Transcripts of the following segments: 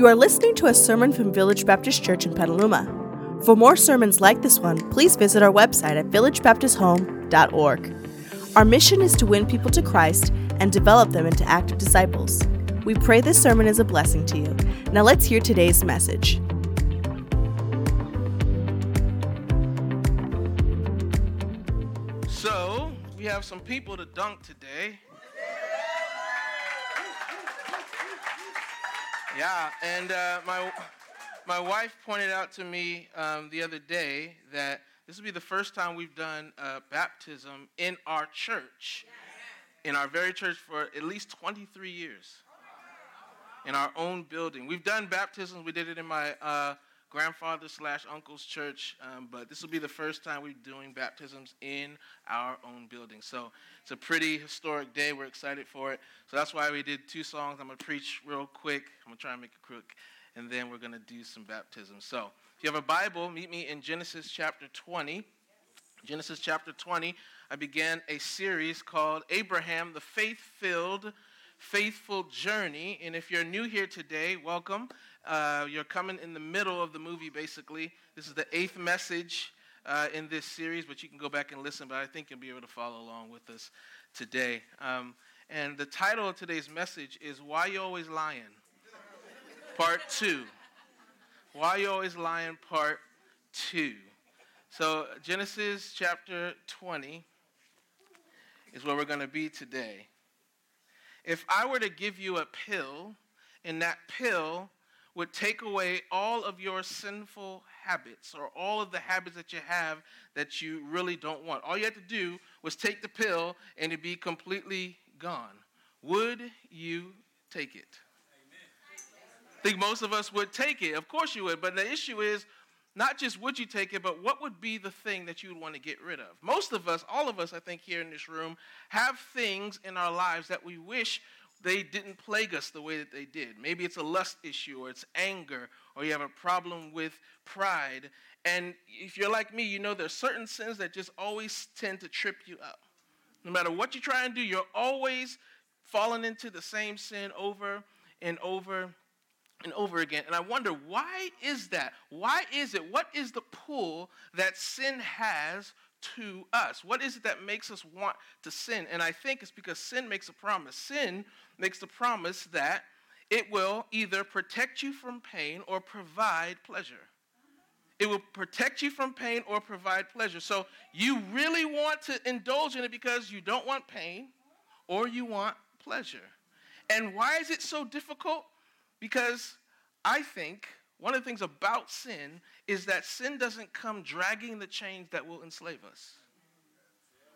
You are listening to a sermon from Village Baptist Church in Petaluma. For more sermons like this one, please visit our website at villagebaptisthome.org. Our mission is to win people to Christ and develop them into active disciples. We pray this sermon is a blessing to you. Now let's hear today's message. So, we have some people to dunk today. Yeah, and uh, my, my wife pointed out to me um, the other day that this will be the first time we've done uh, baptism in our church, in our very church, for at least 23 years, in our own building. We've done baptisms. We did it in my uh, grandfather slash uncle's church, um, but this will be the first time we're doing baptisms in our own building. So it's a pretty historic day. We're excited for it. So that's why we did two songs. I'm going to preach real quick. I'm going to try and make it quick, and then we're going to do some baptisms. So if you have a Bible, meet me in Genesis chapter 20. Genesis chapter 20, I began a series called Abraham, the Faith Filled, Faithful Journey. And if you're new here today, welcome. Uh, you're coming in the middle of the movie, basically. This is the eighth message uh, in this series, but you can go back and listen, but I think you'll be able to follow along with us today. Um, and the title of today's message is Why You Always Lying? Part 2. Why You Always Lying? Part 2. So, Genesis chapter 20 is where we're going to be today. If I were to give you a pill, and that pill would take away all of your sinful habits or all of the habits that you have that you really don't want. All you had to do was take the pill and it'd be completely gone. Would you take it? I think most of us would take it. Of course you would. But the issue is not just would you take it, but what would be the thing that you would want to get rid of? Most of us, all of us, I think, here in this room, have things in our lives that we wish they didn't plague us the way that they did. Maybe it's a lust issue or it's anger or you have a problem with pride. And if you're like me, you know there's certain sins that just always tend to trip you up. No matter what you try and do, you're always falling into the same sin over and over and over again. And I wonder, why is that? Why is it? What is the pull that sin has to us? What is it that makes us want to sin? And I think it's because sin makes a promise. Sin makes the promise that it will either protect you from pain or provide pleasure. It will protect you from pain or provide pleasure. So you really want to indulge in it because you don't want pain or you want pleasure. And why is it so difficult? Because I think one of the things about sin is that sin doesn't come dragging the chains that will enslave us.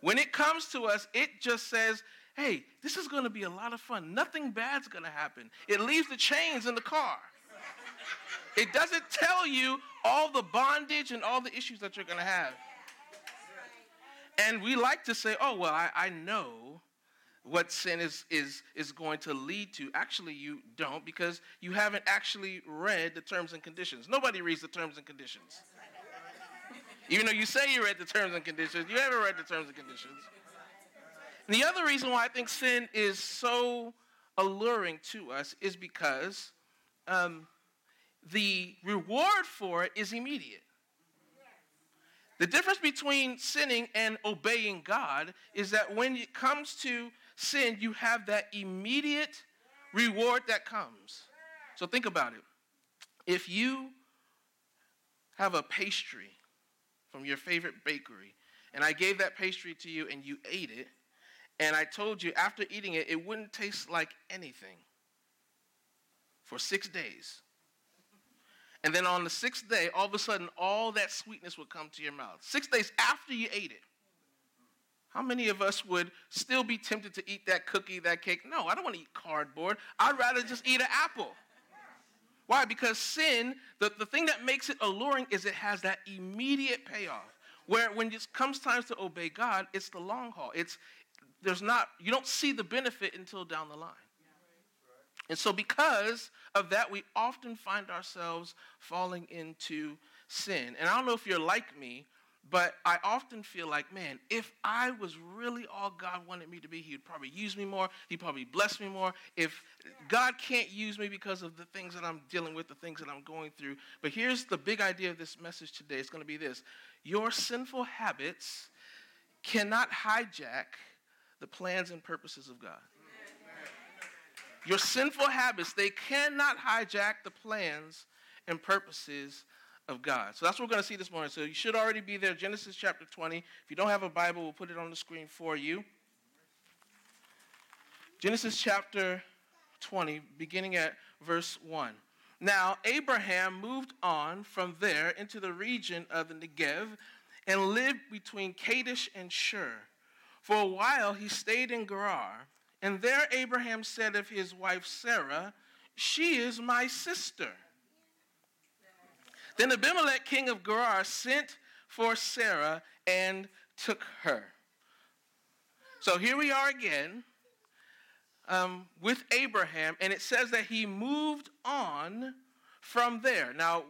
When it comes to us, it just says, hey, this is going to be a lot of fun. Nothing bad's going to happen. It leaves the chains in the car. It doesn't tell you all the bondage and all the issues that you're going to have. And we like to say, oh, well, I, I know what sin is, is, is going to lead to. Actually, you don't because you haven't actually read the terms and conditions. Nobody reads the terms and conditions. Even though you say you read the terms and conditions, you haven't read the terms and conditions. And the other reason why I think sin is so alluring to us is because um, the reward for it is immediate. The difference between sinning and obeying God is that when it comes to sin, you have that immediate reward that comes. So think about it. If you have a pastry from your favorite bakery, and I gave that pastry to you and you ate it, and I told you after eating it, it wouldn't taste like anything for six days. And then on the sixth day, all of a sudden, all that sweetness would come to your mouth. Six days after you ate it. How many of us would still be tempted to eat that cookie, that cake? No, I don't want to eat cardboard. I'd rather just eat an apple. Why? Because sin, the, the thing that makes it alluring is it has that immediate payoff. Where when it comes time to obey God, it's the long haul. It's there's not you don't see the benefit until down the line. And so because of that, we often find ourselves falling into sin. And I don't know if you're like me, But I often feel like, man, if I was really all God wanted me to be, He would probably use me more. He'd probably bless me more. If God can't use me because of the things that I'm dealing with, the things that I'm going through. But here's the big idea of this message today it's going to be this Your sinful habits cannot hijack the plans and purposes of God. Your sinful habits, they cannot hijack the plans and purposes of God. So that's what we're going to see this morning. So you should already be there. Genesis chapter 20. If you don't have a Bible, we'll put it on the screen for you. Genesis chapter 20, beginning at verse 1. Now, Abraham moved on from there into the region of the Negev and lived between Kadesh and Shur. For a while he stayed in Gerar, and there Abraham said of his wife Sarah, She is my sister. Then Abimelech, king of Gerar, sent for Sarah and took her. So here we are again um, with Abraham, and it says that he moved on from there. Now,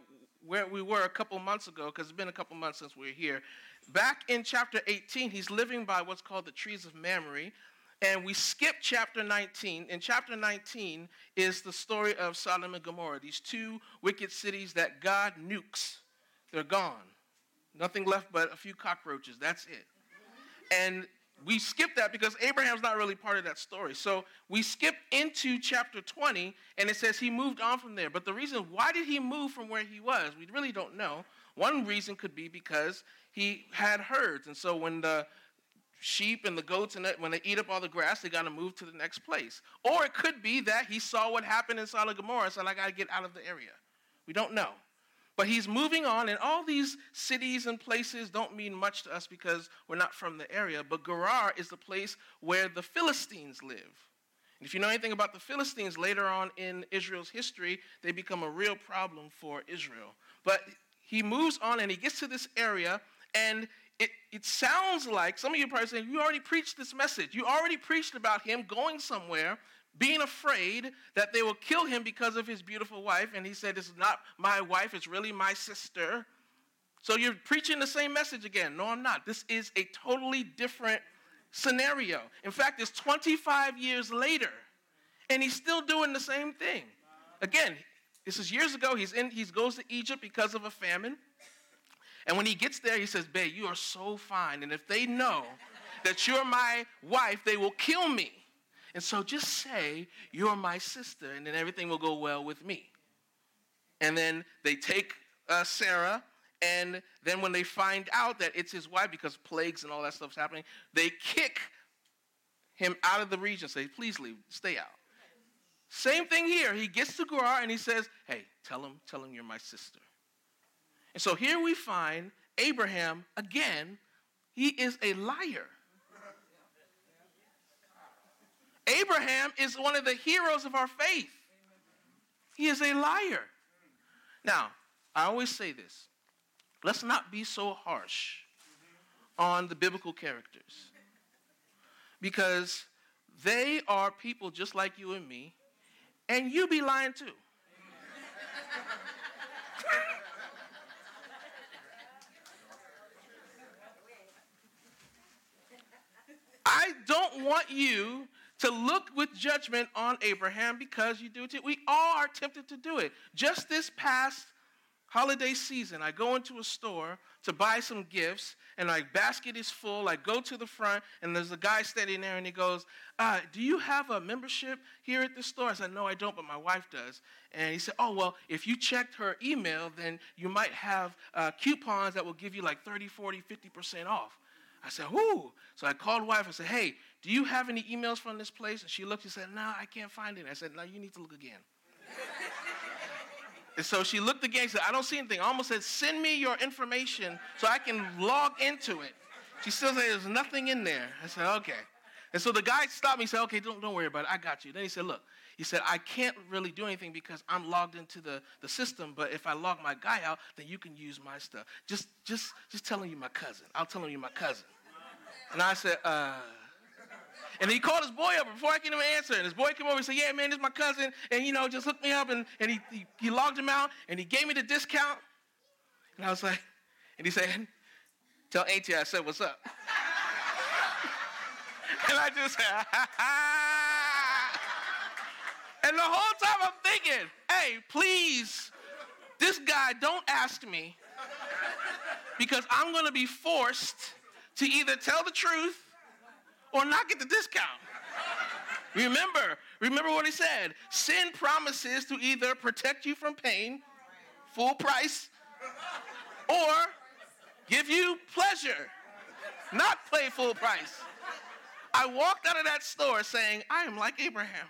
where we were a couple months ago, because it's been a couple months since we were here, back in chapter 18, he's living by what's called the trees of Mamre, and we skip chapter 19. In chapter 19 is the story of Sodom and Gomorrah, these two wicked cities that God nukes. They're gone. Nothing left but a few cockroaches. That's it. And we skip that because Abraham's not really part of that story. So we skip into chapter 20, and it says he moved on from there. But the reason, why did he move from where he was? We really don't know. One reason could be because he had herds. And so when the sheep and the goats, and when they eat up all the grass, they got to move to the next place. Or it could be that he saw what happened in Sodom and Gomorrah, so I got to get out of the area. We don't know. But he's moving on, and all these cities and places don't mean much to us because we're not from the area. But Gerar is the place where the Philistines live. And if you know anything about the Philistines, later on in Israel's history, they become a real problem for Israel. But he moves on and he gets to this area, and it, it sounds like some of you are probably saying, You already preached this message. You already preached about him going somewhere, being afraid that they will kill him because of his beautiful wife. And he said, It's not my wife, it's really my sister. So you're preaching the same message again. No, I'm not. This is a totally different scenario. In fact, it's 25 years later, and he's still doing the same thing. Again, this is years ago. He's in, he goes to Egypt because of a famine. And when he gets there, he says, Babe, you are so fine. And if they know that you're my wife, they will kill me. And so just say, You're my sister, and then everything will go well with me. And then they take uh, Sarah, and then when they find out that it's his wife, because plagues and all that stuff's happening, they kick him out of the region, say, Please leave, stay out. Same thing here. He gets to Gerar and he says, Hey, tell him, tell him you're my sister. And so here we find Abraham again, he is a liar. Abraham is one of the heroes of our faith. He is a liar. Now, I always say this let's not be so harsh on the biblical characters because they are people just like you and me, and you be lying too. I don't want you to look with judgment on Abraham because you do it. We all are tempted to do it. Just this past holiday season, I go into a store to buy some gifts, and my basket is full. I go to the front, and there's a guy standing there, and he goes, uh, Do you have a membership here at the store? I said, No, I don't, but my wife does. And he said, Oh, well, if you checked her email, then you might have uh, coupons that will give you like 30, 40, 50% off. I said, whoo. So I called wife. I said, hey, do you have any emails from this place? And she looked and said, no, I can't find it. I said, no, you need to look again. and so she looked again and said, I don't see anything. I almost said, send me your information so I can log into it. She still said, there's nothing in there. I said, okay. And so the guy stopped me and said, okay, don't, don't worry about it. I got you. Then he said, look, he said, I can't really do anything because I'm logged into the, the system, but if I log my guy out, then you can use my stuff. Just, just, just telling you my cousin. I'll tell him you're my cousin. And I said, uh. And he called his boy up before I could even answer. And his boy came over and said, Yeah, man, this is my cousin. And, you know, just hooked me up. And, and he, he, he logged him out and he gave me the discount. And I was like, And he said, Tell Auntie I said, what's up? and I just said, ha ha. And the whole time I'm thinking, hey, please, this guy, don't ask me because I'm going to be forced to either tell the truth or not get the discount. Remember, remember what he said. Sin promises to either protect you from pain, full price, or give you pleasure, not pay full price. I walked out of that store saying, I am like Abraham.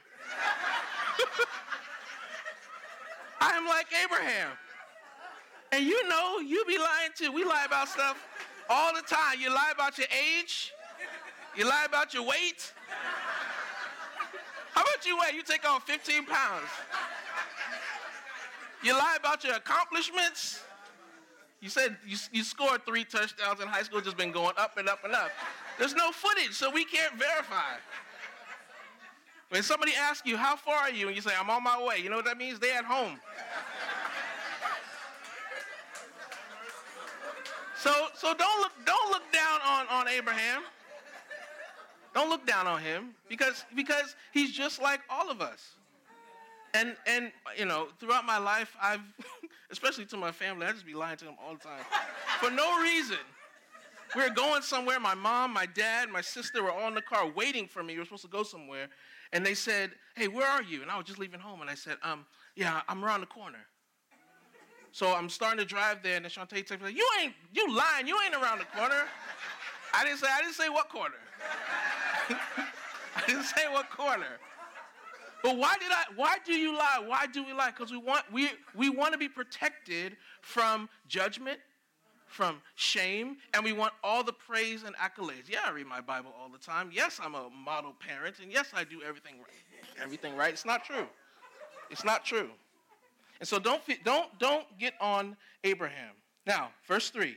I am like Abraham. And you know, you be lying too. We lie about stuff all the time. You lie about your age, you lie about your weight. How about you weigh? You take on 15 pounds. You lie about your accomplishments. You said you, you scored three touchdowns in high school, just been going up and up and up. There's no footage, so we can't verify. When somebody asks you, how far are you? And you say, I'm on my way. You know what that means? They're at home. So, so don't look, don't look down on, on Abraham. Don't look down on him because, because he's just like all of us. And, and, you know, throughout my life, I've, especially to my family, I just be lying to them all the time for no reason. We were going somewhere. My mom, my dad, my sister were all in the car waiting for me. We were supposed to go somewhere. And they said, Hey, where are you? And I was just leaving home. And I said, um, Yeah, I'm around the corner. So I'm starting to drive there, and then Shantae takes me, You ain't, you lying, you ain't around the corner. I didn't say, I didn't say what corner. I didn't say what corner. But why did I why do you lie? Why do we lie? Because we want we we want to be protected from judgment, from shame, and we want all the praise and accolades. Yeah, I read my Bible all the time. Yes, I'm a model parent, and yes, I do everything right. Everything right. It's not true. It's not true. And so don't, don't, don't get on Abraham. Now, verse 3.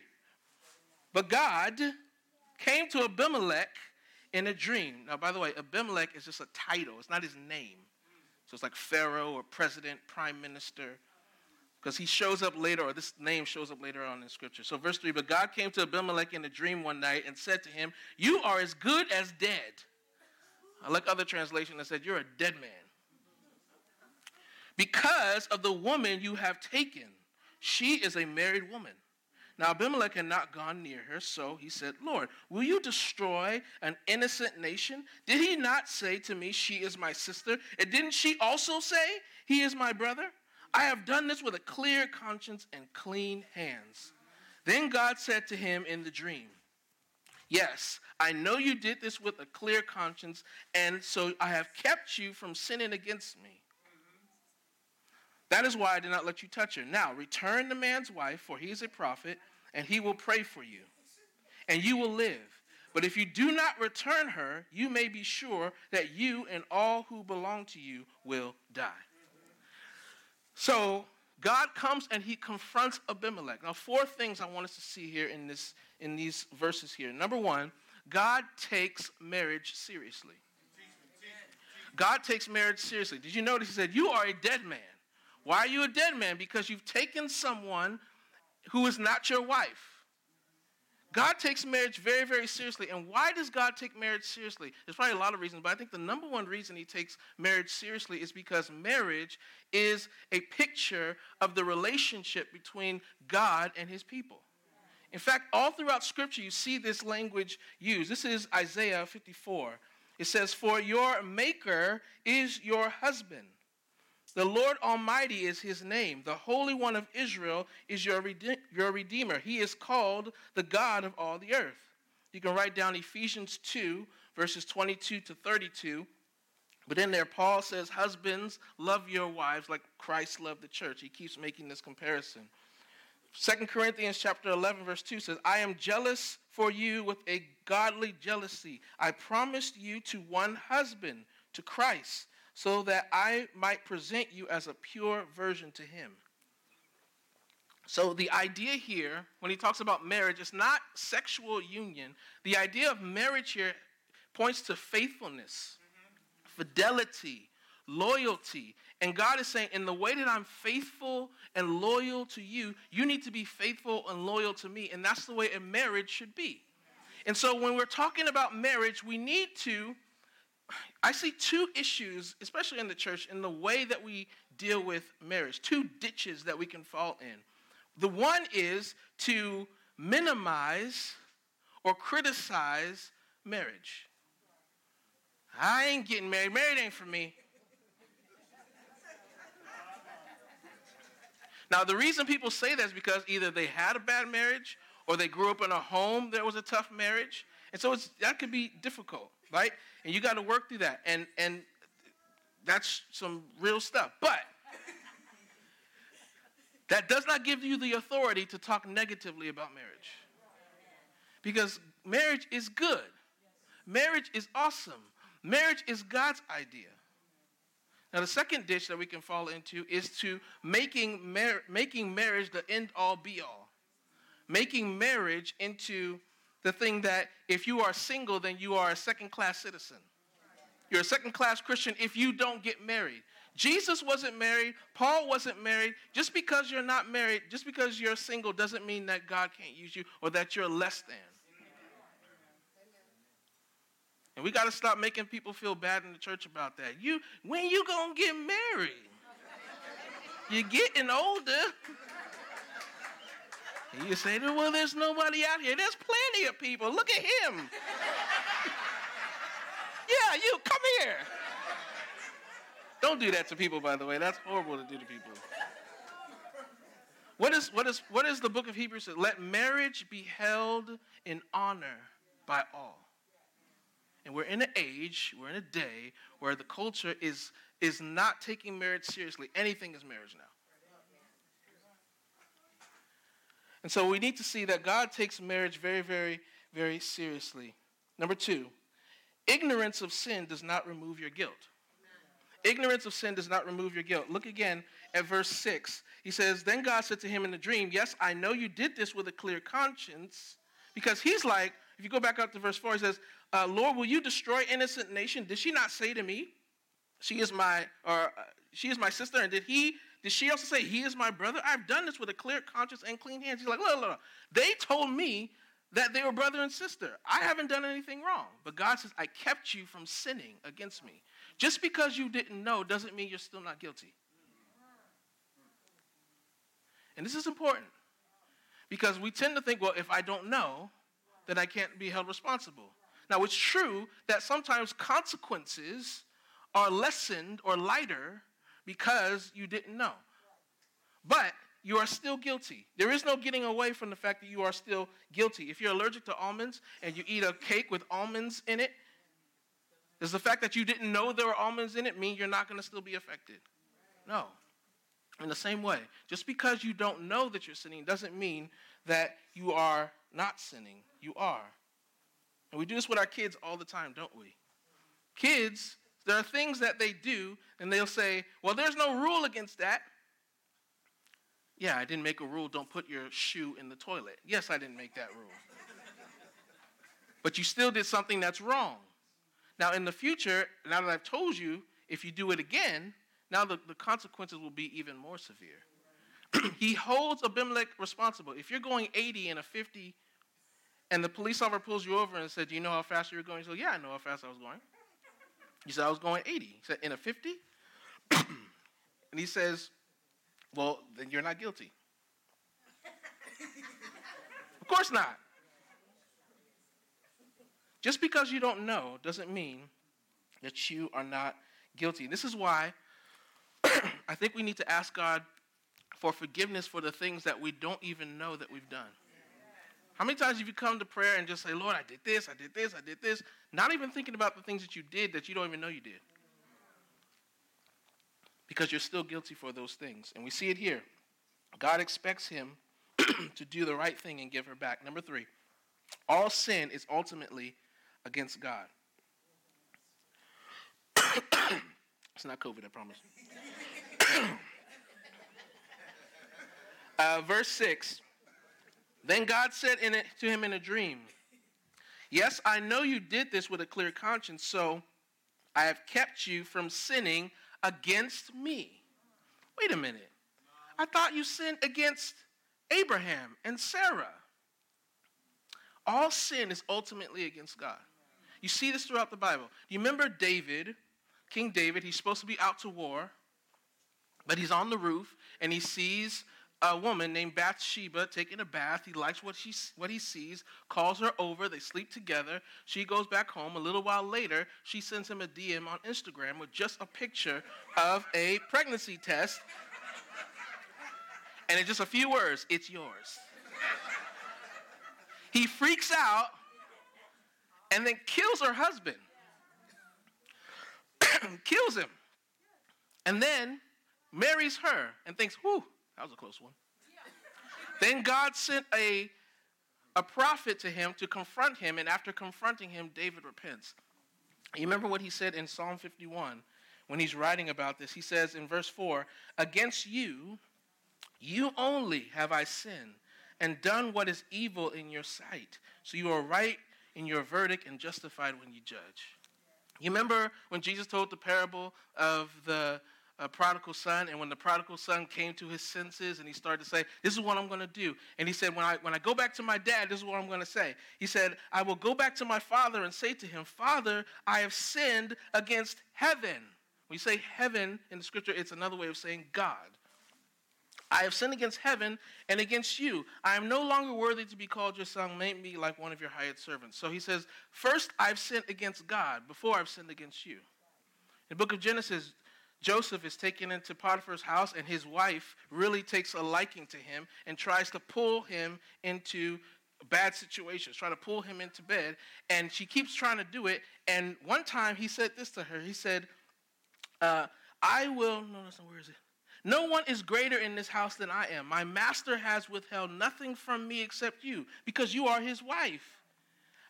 But God came to Abimelech in a dream. Now, by the way, Abimelech is just a title, it's not his name. So it's like Pharaoh or president, prime minister, because he shows up later, or this name shows up later on in Scripture. So, verse 3 But God came to Abimelech in a dream one night and said to him, You are as good as dead. I like other translation that said, You're a dead man because of the woman you have taken. She is a married woman. Now Abimelech had not gone near her, so he said, Lord, will you destroy an innocent nation? Did he not say to me, She is my sister? And didn't she also say, He is my brother? I have done this with a clear conscience and clean hands. Then God said to him in the dream, Yes, I know you did this with a clear conscience, and so I have kept you from sinning against me. That is why I did not let you touch her. Now, return the man's wife, for he is a prophet, and he will pray for you, and you will live. But if you do not return her, you may be sure that you and all who belong to you will die. So, God comes and he confronts Abimelech. Now, four things I want us to see here in, this, in these verses here. Number one, God takes marriage seriously. God takes marriage seriously. Did you notice he said, You are a dead man? Why are you a dead man? Because you've taken someone who is not your wife. God takes marriage very, very seriously. And why does God take marriage seriously? There's probably a lot of reasons, but I think the number one reason he takes marriage seriously is because marriage is a picture of the relationship between God and his people. In fact, all throughout Scripture, you see this language used. This is Isaiah 54. It says, For your maker is your husband the Lord Almighty is his name. The Holy One of Israel is your, Rede- your Redeemer. He is called the God of all the earth. You can write down Ephesians 2, verses 22 to 32. But in there, Paul says, Husbands, love your wives like Christ loved the church. He keeps making this comparison. 2 Corinthians chapter 11, verse 2 says, I am jealous for you with a godly jealousy. I promised you to one husband, to Christ so that I might present you as a pure virgin to him. So, the idea here, when he talks about marriage, is not sexual union. The idea of marriage here points to faithfulness, mm-hmm. fidelity, loyalty. And God is saying, in the way that I'm faithful and loyal to you, you need to be faithful and loyal to me. And that's the way a marriage should be. And so when we're talking about marriage, we need to. I see two issues, especially in the church, in the way that we deal with marriage, two ditches that we can fall in. The one is to minimize or criticize marriage. I ain't getting married. Married ain't for me. Now, the reason people say that is because either they had a bad marriage or they grew up in a home that was a tough marriage. And so that could be difficult, right? And you got to work through that. And, and that's some real stuff. But that does not give you the authority to talk negatively about marriage. Because marriage is good, marriage is awesome, marriage is God's idea. Now, the second ditch that we can fall into is to making, mar- making marriage the end all be all. Making marriage into the thing that if you are single, then you are a second class citizen. You're a second class Christian if you don't get married. Jesus wasn't married. Paul wasn't married. Just because you're not married, just because you're single, doesn't mean that God can't use you or that you're less than. And we got to stop making people feel bad in the church about that. You, when you gonna get married? You're getting older. You say, well, there's nobody out here. There's plenty of people. Look at him. yeah, you come here. Don't do that to people, by the way. That's horrible to do to people. What is, what is, what is the book of Hebrews say? Let marriage be held in honor by all. And we're in an age, we're in a day where the culture is, is not taking marriage seriously. Anything is marriage now. And so we need to see that God takes marriage very, very, very seriously. Number two, ignorance of sin does not remove your guilt. Ignorance of sin does not remove your guilt. Look again at verse 6. He says, Then God said to him in the dream, Yes, I know you did this with a clear conscience. Because he's like, if you go back up to verse 4, he says, uh, Lord, will you destroy innocent nation? Did she not say to me, she is my, or uh, she is my sister? And did he, did she also say, he is my brother? I've done this with a clear conscience and clean hands. He's like, look, look, look. They told me that they were brother and sister. I haven't done anything wrong. But God says, I kept you from sinning against me. Just because you didn't know doesn't mean you're still not guilty. And this is important because we tend to think, well, if I don't know, then I can't be held responsible. Now, it's true that sometimes consequences are lessened or lighter because you didn't know. But you are still guilty. There is no getting away from the fact that you are still guilty. If you're allergic to almonds and you eat a cake with almonds in it, does the fact that you didn't know there were almonds in it mean you're not going to still be affected? No. In the same way, just because you don't know that you're sinning doesn't mean that you are not sinning. You are. And we do this with our kids all the time, don't we? Kids, there are things that they do, and they'll say, Well, there's no rule against that. Yeah, I didn't make a rule, don't put your shoe in the toilet. Yes, I didn't make that rule. but you still did something that's wrong. Now, in the future, now that I've told you, if you do it again, now the, the consequences will be even more severe. he holds Abimelech responsible. If you're going 80 in a 50 and the police officer pulls you over and said, Do you know how fast you were going? Said, Yeah, I know how fast I was going. You said, I was going 80. He said, In a 50? and he says, Well, then you're not guilty. of course not. Just because you don't know doesn't mean that you are not guilty. This is why I think we need to ask God for forgiveness for the things that we don't even know that we've done. How many times have you come to prayer and just say, Lord, I did this, I did this, I did this, not even thinking about the things that you did that you don't even know you did? Because you're still guilty for those things. And we see it here. God expects him to do the right thing and give her back. Number three, all sin is ultimately against God. it's not COVID, I promise. uh, verse 6 then God said it, to him in a dream, Yes, I know you did this with a clear conscience, so I have kept you from sinning against me. Wait a minute. I thought you sinned against Abraham and Sarah. All sin is ultimately against God. You see this throughout the Bible. Do you remember David, King David? He's supposed to be out to war, but he's on the roof and he sees a woman named Bathsheba taking a bath. He likes what, she, what he sees, calls her over. They sleep together. She goes back home. A little while later, she sends him a DM on Instagram with just a picture of a pregnancy test. And in just a few words, it's yours. He freaks out and then kills her husband. kills him. And then marries her and thinks, whew, that was a close one. Then God sent a, a prophet to him to confront him, and after confronting him, David repents. You remember what he said in Psalm 51 when he's writing about this? He says in verse 4 Against you, you only have I sinned and done what is evil in your sight. So you are right in your verdict and justified when you judge. You remember when Jesus told the parable of the uh, prodigal son, and when the prodigal son came to his senses and he started to say, This is what I'm going to do. And he said, when I, when I go back to my dad, this is what I'm going to say. He said, I will go back to my father and say to him, Father, I have sinned against heaven. When you say heaven in the scripture, it's another way of saying God. I have sinned against heaven and against you. I am no longer worthy to be called your son. Make me like one of your hired servants. So he says, First, I've sinned against God before I've sinned against you. In the book of Genesis, Joseph is taken into Potiphar's house, and his wife really takes a liking to him and tries to pull him into bad situations, trying to pull him into bed. And she keeps trying to do it. And one time he said this to her He said, uh, I will, no, not, where is it? No one is greater in this house than I am. My master has withheld nothing from me except you, because you are his wife.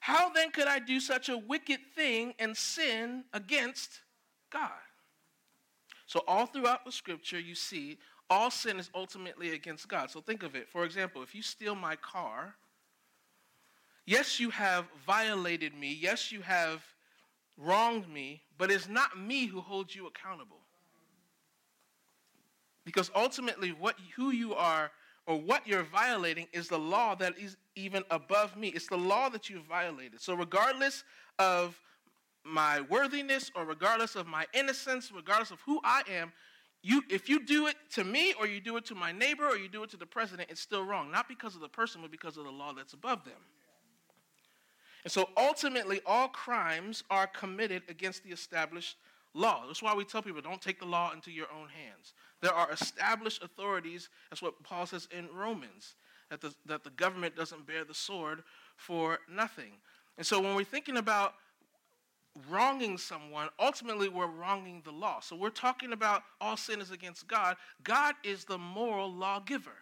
How then could I do such a wicked thing and sin against God? So, all throughout the scripture, you see all sin is ultimately against God. So, think of it. For example, if you steal my car, yes, you have violated me. Yes, you have wronged me, but it's not me who holds you accountable. Because ultimately, what, who you are or what you're violating is the law that is even above me. It's the law that you've violated. So, regardless of my worthiness or regardless of my innocence, regardless of who I am, you, if you do it to me or you do it to my neighbor or you do it to the president, it's still wrong. Not because of the person, but because of the law that's above them. And so ultimately, all crimes are committed against the established law. That's why we tell people don't take the law into your own hands. There are established authorities. That's what Paul says in Romans, that the, that the government doesn't bear the sword for nothing. And so when we're thinking about wronging someone, ultimately we're wronging the law. So we're talking about all sin is against God. God is the moral lawgiver.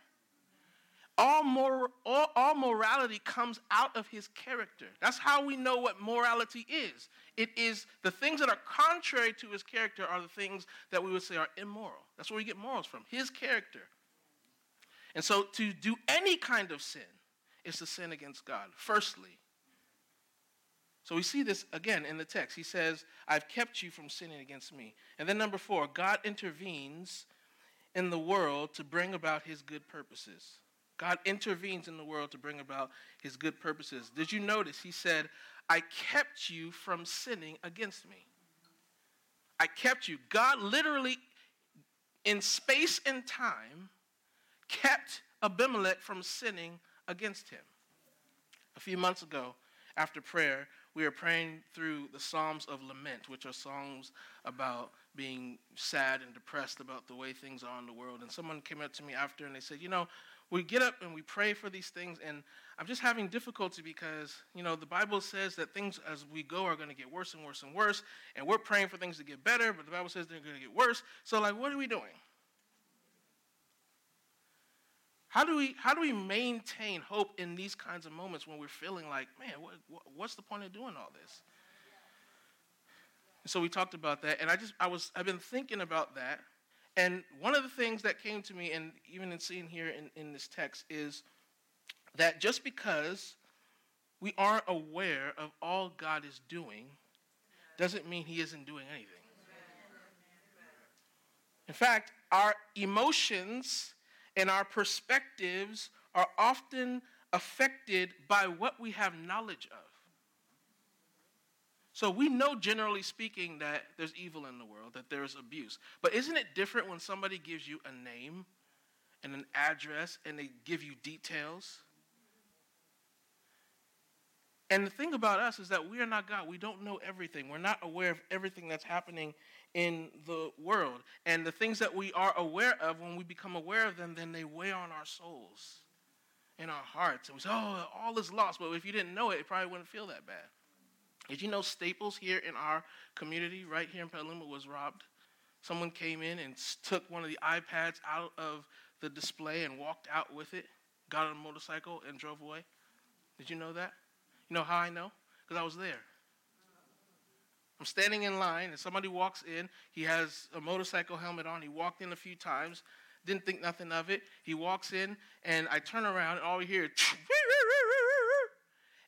All, mor- all, all morality comes out of his character. That's how we know what morality is. It is the things that are contrary to his character are the things that we would say are immoral. That's where we get morals from, his character. And so to do any kind of sin is to sin against God, firstly. So we see this again in the text. He says, I've kept you from sinning against me. And then number four, God intervenes in the world to bring about his good purposes. God intervenes in the world to bring about his good purposes. Did you notice? He said, I kept you from sinning against me. I kept you. God literally, in space and time, kept Abimelech from sinning against him. A few months ago, after prayer, we are praying through the Psalms of Lament, which are songs about being sad and depressed about the way things are in the world. And someone came up to me after and they said, You know, we get up and we pray for these things, and I'm just having difficulty because, you know, the Bible says that things as we go are going to get worse and worse and worse, and we're praying for things to get better, but the Bible says they're going to get worse. So, like, what are we doing? How do we how do we maintain hope in these kinds of moments when we're feeling like, man, what, what, what's the point of doing all this? And so we talked about that, and I just I was I've been thinking about that, and one of the things that came to me, and even in seeing here in, in this text, is that just because we aren't aware of all God is doing, doesn't mean He isn't doing anything. In fact, our emotions and our perspectives are often affected by what we have knowledge of. So we know, generally speaking, that there's evil in the world, that there's abuse. But isn't it different when somebody gives you a name and an address and they give you details? And the thing about us is that we are not God. We don't know everything. We're not aware of everything that's happening in the world. And the things that we are aware of, when we become aware of them, then they weigh on our souls, in our hearts. And we say, oh, all is lost. But if you didn't know it, it probably wouldn't feel that bad. Did you know Staples here in our community, right here in Petaluma, was robbed? Someone came in and took one of the iPads out of the display and walked out with it, got on a motorcycle, and drove away. Did you know that? You know how I know? Because I was there. I'm standing in line, and somebody walks in. He has a motorcycle helmet on. He walked in a few times, didn't think nothing of it. He walks in, and I turn around, and all we hear,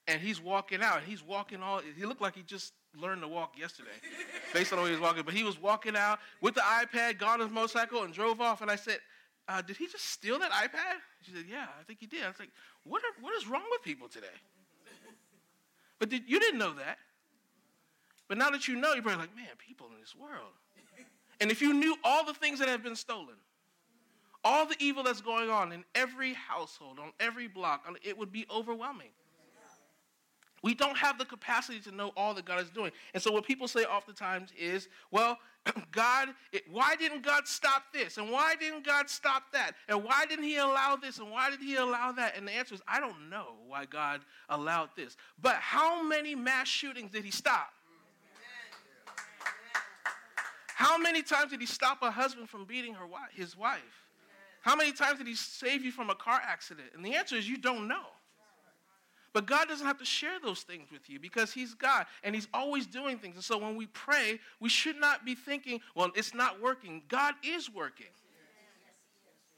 and he's walking out. He's walking all. He looked like he just learned to walk yesterday, based on the way he was walking. But he was walking out with the iPad, got on his motorcycle, and drove off. And I said, uh, "Did he just steal that iPad?" She said, "Yeah, I think he did." I was like, "What? Are, what is wrong with people today?" But did, you didn't know that. But now that you know, you're probably like, "Man, people in this world." And if you knew all the things that have been stolen, all the evil that's going on in every household, on every block, it would be overwhelming. We don't have the capacity to know all that God is doing. And so, what people say oftentimes is, well, God, it, why didn't God stop this? And why didn't God stop that? And why didn't He allow this? And why did He allow that? And the answer is, I don't know why God allowed this. But how many mass shootings did He stop? How many times did He stop a husband from beating her, his wife? How many times did He save you from a car accident? And the answer is, you don't know. But God doesn't have to share those things with you because He's God and He's always doing things. And so when we pray, we should not be thinking, well, it's not working. God is working.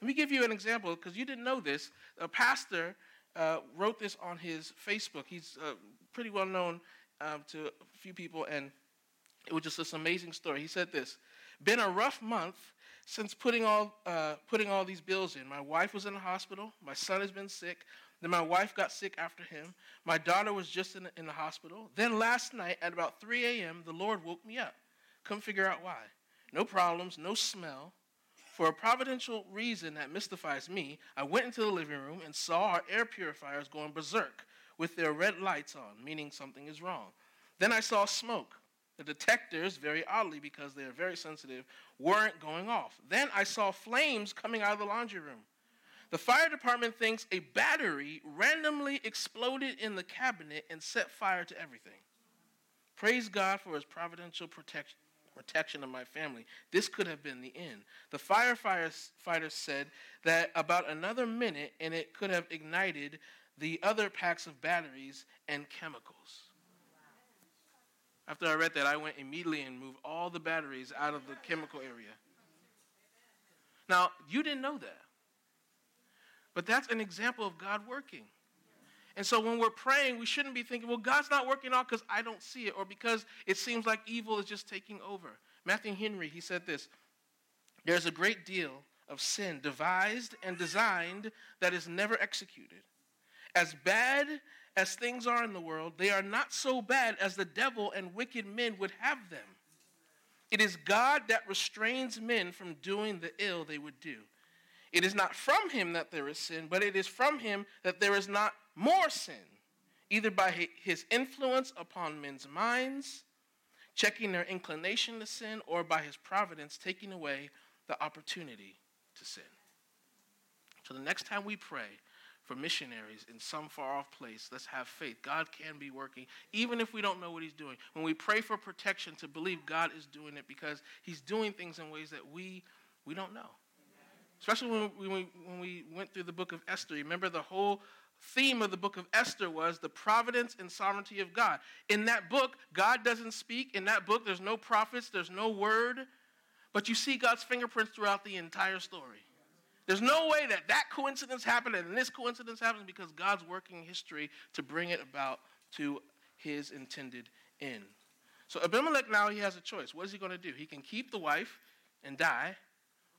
Let me give you an example because you didn't know this. A pastor uh, wrote this on his Facebook. He's uh, pretty well known um, to a few people, and it was just this amazing story. He said this Been a rough month since putting all, uh, putting all these bills in. My wife was in the hospital, my son has been sick. Then my wife got sick after him. My daughter was just in the, in the hospital. Then last night at about 3 a.m., the Lord woke me up. Couldn't figure out why. No problems, no smell. For a providential reason that mystifies me, I went into the living room and saw our air purifiers going berserk with their red lights on, meaning something is wrong. Then I saw smoke. The detectors, very oddly because they are very sensitive, weren't going off. Then I saw flames coming out of the laundry room. The fire department thinks a battery randomly exploded in the cabinet and set fire to everything. Praise God for his providential protection protection of my family. This could have been the end. The firefighters said that about another minute and it could have ignited the other packs of batteries and chemicals. After I read that, I went immediately and moved all the batteries out of the chemical area. Now, you didn't know that. But that's an example of God working. And so when we're praying, we shouldn't be thinking, well, God's not working out because I don't see it or because it seems like evil is just taking over. Matthew Henry, he said this There's a great deal of sin devised and designed that is never executed. As bad as things are in the world, they are not so bad as the devil and wicked men would have them. It is God that restrains men from doing the ill they would do. It is not from him that there is sin, but it is from him that there is not more sin, either by his influence upon men's minds, checking their inclination to sin, or by his providence taking away the opportunity to sin. So the next time we pray for missionaries in some far off place, let's have faith. God can be working, even if we don't know what he's doing. When we pray for protection, to believe God is doing it because he's doing things in ways that we, we don't know. Especially when we, when we went through the book of Esther. Remember, the whole theme of the book of Esther was the providence and sovereignty of God. In that book, God doesn't speak. In that book, there's no prophets, there's no word, but you see God's fingerprints throughout the entire story. There's no way that that coincidence happened and this coincidence happens because God's working history to bring it about to his intended end. So Abimelech now he has a choice. What is he going to do? He can keep the wife and die,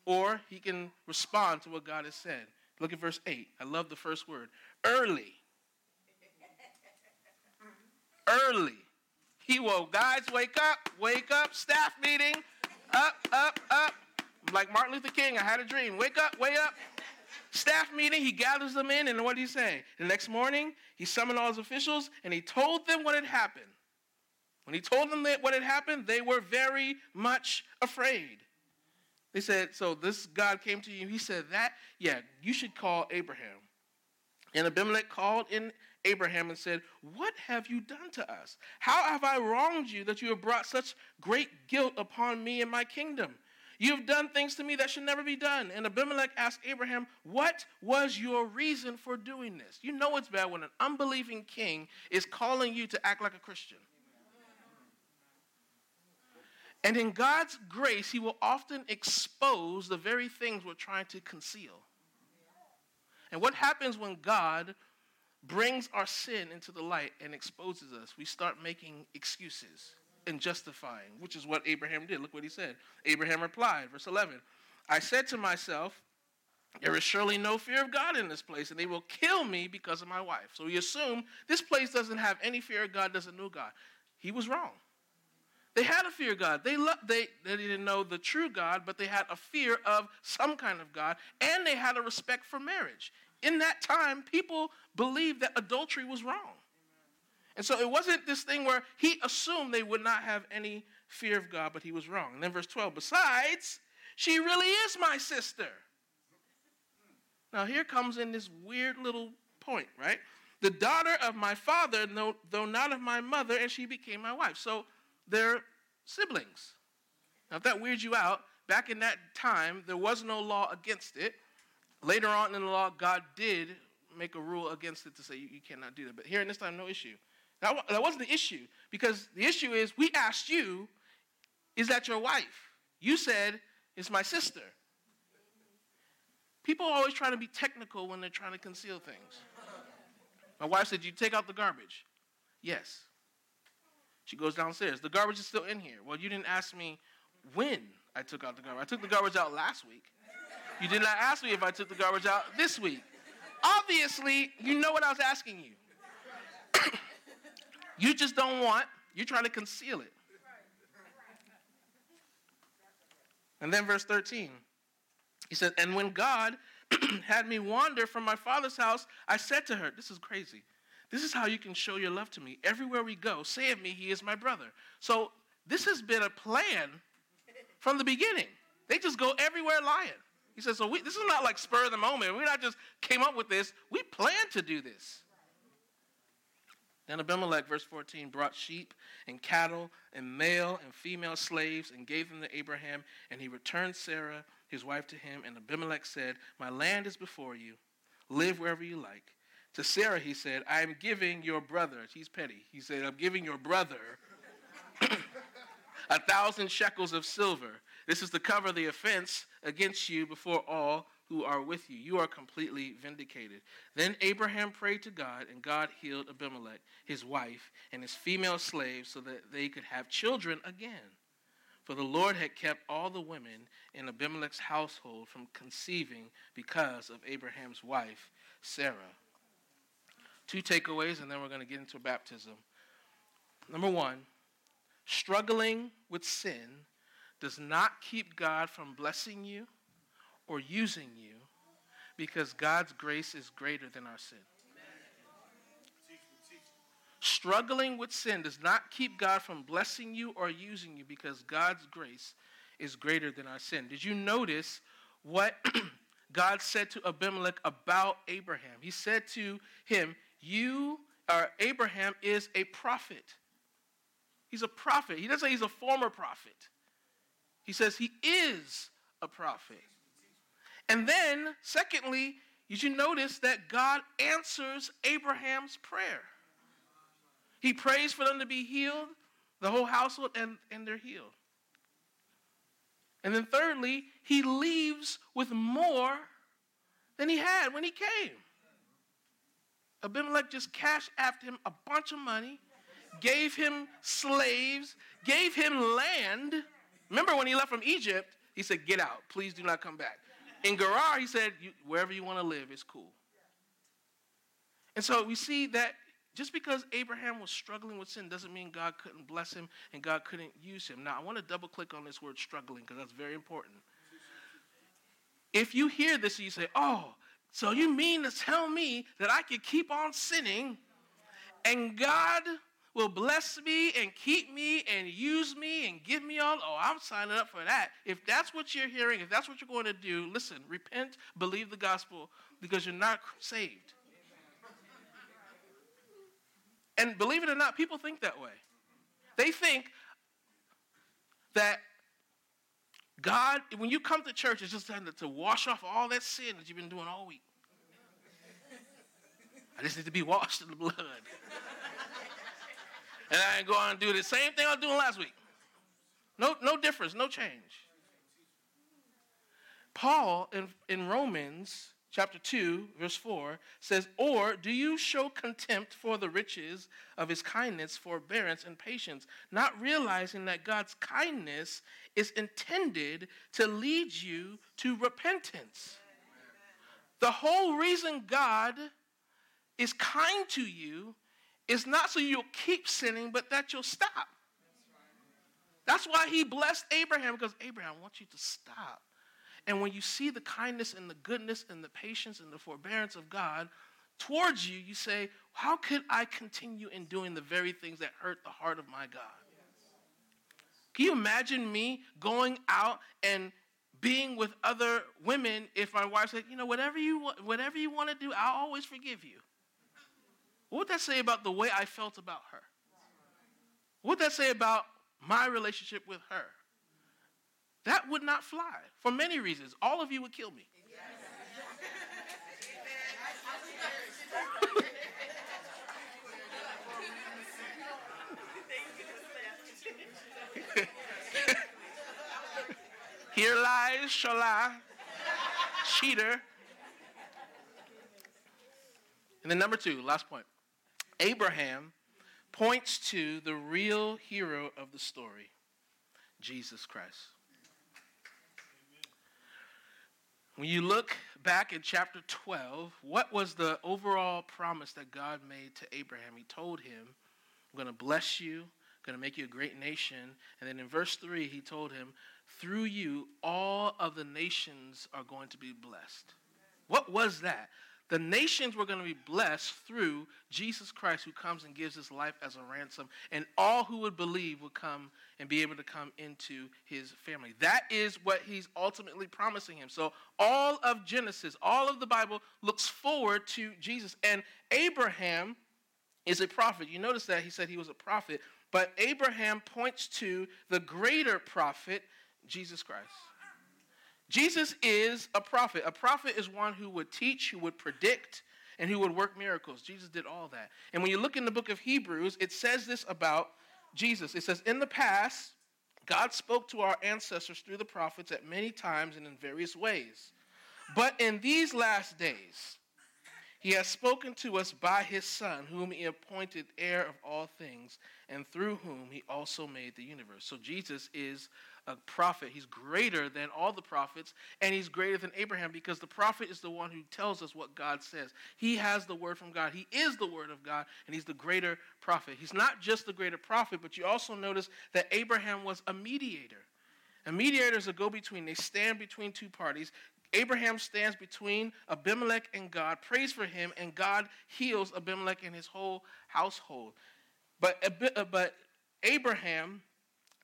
or he can respond to what God has said. Look at verse 8. I love the first word. Early. Early. He woke. Guys, wake up. Wake up. Staff meeting. Up, up, up. Like Martin Luther King, I had a dream. Wake up, wake up. Staff meeting, he gathers them in, and what did he say? The next morning, he summoned all his officials and he told them what had happened. When he told them what had happened, they were very much afraid. They said, So this God came to you. He said, That, yeah, you should call Abraham. And Abimelech called in Abraham and said, What have you done to us? How have I wronged you that you have brought such great guilt upon me and my kingdom? You have done things to me that should never be done. And Abimelech asked Abraham, What was your reason for doing this? You know it's bad when an unbelieving king is calling you to act like a Christian. And in God's grace, He will often expose the very things we're trying to conceal. And what happens when God brings our sin into the light and exposes us? We start making excuses and justifying, which is what Abraham did. Look what he said. Abraham replied, verse 11 I said to myself, there is surely no fear of God in this place, and they will kill me because of my wife. So he assumed this place doesn't have any fear of God, doesn't know God. He was wrong. They had a fear of God. They, lo- they, they didn't know the true God, but they had a fear of some kind of God, and they had a respect for marriage. In that time, people believed that adultery was wrong. And so it wasn't this thing where he assumed they would not have any fear of God, but he was wrong. And then verse 12, besides, she really is my sister. Now here comes in this weird little point, right? The daughter of my father, though not of my mother, and she became my wife. So they're siblings. Now, if that weirds you out, back in that time, there was no law against it. Later on in the law, God did make a rule against it to say you, you cannot do that. But here in this time, no issue. That, that wasn't the issue because the issue is we asked you, is that your wife? You said, it's my sister. People are always trying to be technical when they're trying to conceal things. My wife said, You take out the garbage. Yes. She goes downstairs. The garbage is still in here. Well, you didn't ask me when I took out the garbage. I took the garbage out last week. You did not ask me if I took the garbage out this week. Obviously, you know what I was asking you. you just don't want, you're trying to conceal it. And then verse 13, he said, And when God had me wander from my father's house, I said to her, This is crazy. This is how you can show your love to me. Everywhere we go, say of me, he is my brother. So this has been a plan from the beginning. They just go everywhere lying. He says, so we, this is not like spur of the moment. We not just came up with this. We planned to do this. Then Abimelech, verse 14, brought sheep and cattle and male and female slaves and gave them to Abraham. And he returned Sarah, his wife, to him. And Abimelech said, My land is before you. Live wherever you like. To Sarah, he said, I am giving your brother, he's petty. He said, I'm giving your brother a thousand shekels of silver. This is to cover the offense against you before all who are with you. You are completely vindicated. Then Abraham prayed to God, and God healed Abimelech, his wife, and his female slaves so that they could have children again. For the Lord had kept all the women in Abimelech's household from conceiving because of Abraham's wife, Sarah. Two takeaways, and then we're going to get into baptism. Number one, struggling with sin does not keep God from blessing you or using you because God's grace is greater than our sin. Struggling with sin does not keep God from blessing you or using you because God's grace is greater than our sin. Did you notice what God said to Abimelech about Abraham? He said to him, you or Abraham is a prophet. He's a prophet. He doesn't say he's a former prophet. He says he is a prophet. And then, secondly, you should notice that God answers Abraham's prayer. He prays for them to be healed, the whole household, and, and they're healed. And then, thirdly, he leaves with more than he had when he came. Abimelech just cashed after him a bunch of money, gave him slaves, gave him land. Remember when he left from Egypt, he said, Get out. Please do not come back. In Gerar, he said, Wherever you want to live is cool. And so we see that just because Abraham was struggling with sin doesn't mean God couldn't bless him and God couldn't use him. Now, I want to double click on this word struggling because that's very important. If you hear this and you say, Oh, so you mean to tell me that I can keep on sinning and God will bless me and keep me and use me and give me all? Oh, I'm signing up for that. If that's what you're hearing, if that's what you're going to do, listen, repent, believe the gospel because you're not saved. And believe it or not, people think that way. They think that God, when you come to church, it's just to wash off all that sin that you've been doing all week. I just need to be washed in the blood. And I ain't go on and do the same thing I was doing last week. No, no difference, no change. Paul in, in Romans chapter 2, verse 4 says, Or do you show contempt for the riches of his kindness, forbearance, and patience, not realizing that God's kindness is intended to lead you to repentance? The whole reason God is kind to you is not so you'll keep sinning, but that you'll stop. That's why he blessed Abraham, because Abraham wants you to stop. And when you see the kindness and the goodness and the patience and the forbearance of God towards you, you say, How could I continue in doing the very things that hurt the heart of my God? Can you imagine me going out and being with other women if my wife said, you know, whatever you, whatever you want to do, I'll always forgive you? What would that say about the way I felt about her? What would that say about my relationship with her? That would not fly for many reasons. All of you would kill me. Here lies Shala, cheater. And then number two, last point. Abraham points to the real hero of the story, Jesus Christ. When you look back in chapter 12, what was the overall promise that God made to Abraham? He told him, I'm going to bless you, I'm going to make you a great nation. And then in verse 3, he told him, through you, all of the nations are going to be blessed. What was that? The nations were going to be blessed through Jesus Christ, who comes and gives his life as a ransom, and all who would believe would come and be able to come into his family. That is what he's ultimately promising him. So, all of Genesis, all of the Bible looks forward to Jesus. And Abraham is a prophet. You notice that he said he was a prophet, but Abraham points to the greater prophet, Jesus Christ. Jesus is a prophet. A prophet is one who would teach, who would predict, and who would work miracles. Jesus did all that. And when you look in the book of Hebrews, it says this about Jesus. It says, In the past, God spoke to our ancestors through the prophets at many times and in various ways. But in these last days, he has spoken to us by his Son, whom he appointed heir of all things, and through whom he also made the universe. So Jesus is a prophet. He's greater than all the prophets, and he's greater than Abraham because the prophet is the one who tells us what God says. He has the word from God. He is the word of God, and he's the greater prophet. He's not just the greater prophet, but you also notice that Abraham was a mediator. A mediator is a go between, they stand between two parties. Abraham stands between Abimelech and God, prays for him, and God heals Abimelech and his whole household. But, but Abraham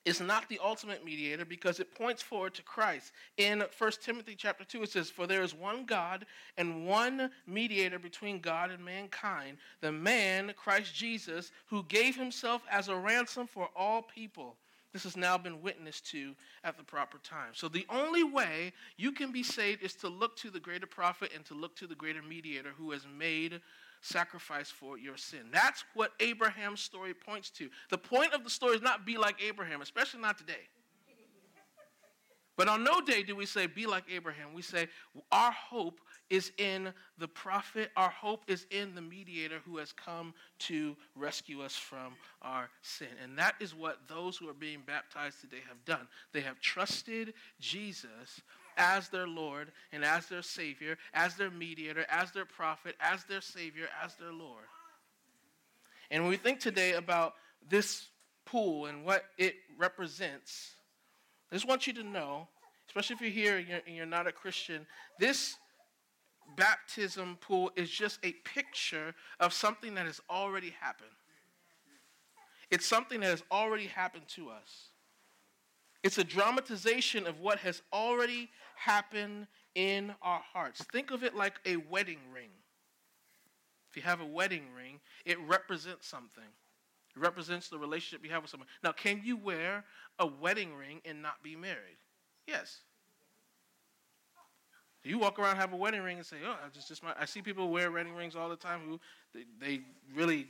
is not the ultimate mediator because it points forward to Christ. In 1 Timothy chapter 2 it says for there is one God and one mediator between God and mankind, the man Christ Jesus who gave himself as a ransom for all people. This has now been witnessed to at the proper time. So the only way you can be saved is to look to the greater prophet and to look to the greater mediator who has made sacrifice for your sin. That's what Abraham's story points to. The point of the story is not be like Abraham, especially not today. But on no day do we say, be like Abraham. We say, our hope is in the prophet, our hope is in the mediator who has come to rescue us from our sin. And that is what those who are being baptized today have done. They have trusted Jesus as their Lord and as their Savior, as their mediator, as their prophet, as their Savior, as their Lord. And when we think today about this pool and what it represents, I just want you to know, especially if you're here and you're, and you're not a Christian, this baptism pool is just a picture of something that has already happened. It's something that has already happened to us. It's a dramatization of what has already happened in our hearts. Think of it like a wedding ring. If you have a wedding ring, it represents something. It represents the relationship you have with someone. Now, can you wear a wedding ring and not be married? Yes. You walk around have a wedding ring and say, "Oh, I just, just my." I see people wear wedding rings all the time who they, they really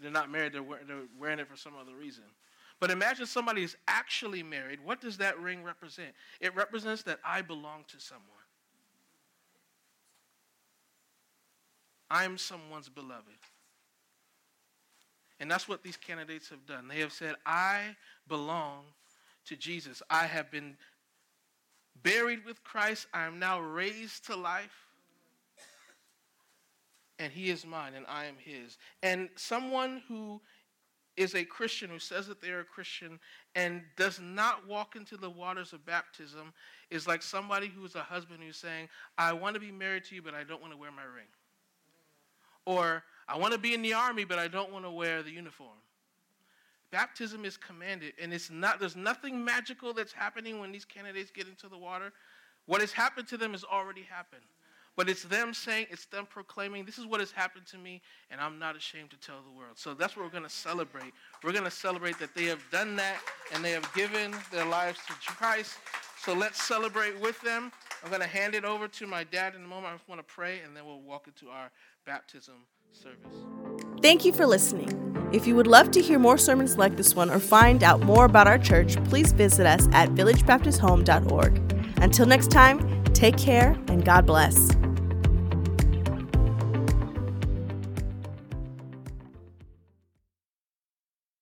they're not married. They're, they're wearing it for some other reason. But imagine somebody is actually married. What does that ring represent? It represents that I belong to someone. I'm someone's beloved. And that's what these candidates have done. They have said, I belong to Jesus. I have been buried with Christ. I am now raised to life. And he is mine and I am his. And someone who is a Christian, who says that they're a Christian, and does not walk into the waters of baptism, is like somebody who is a husband who's saying, I want to be married to you, but I don't want to wear my ring. Or I want to be in the army, but I don't want to wear the uniform. Baptism is commanded, and it's not, there's nothing magical that's happening when these candidates get into the water. What has happened to them has already happened. But it's them saying, it's them proclaiming, this is what has happened to me, and I'm not ashamed to tell the world. So that's what we're going to celebrate. We're going to celebrate that they have done that and they have given their lives to Christ. So let's celebrate with them. I'm going to hand it over to my dad in a moment. I just want to pray, and then we'll walk into our baptism service. Thank you for listening. If you would love to hear more sermons like this one or find out more about our church, please visit us at villagebaptisthome.org. Until next time, take care and God bless.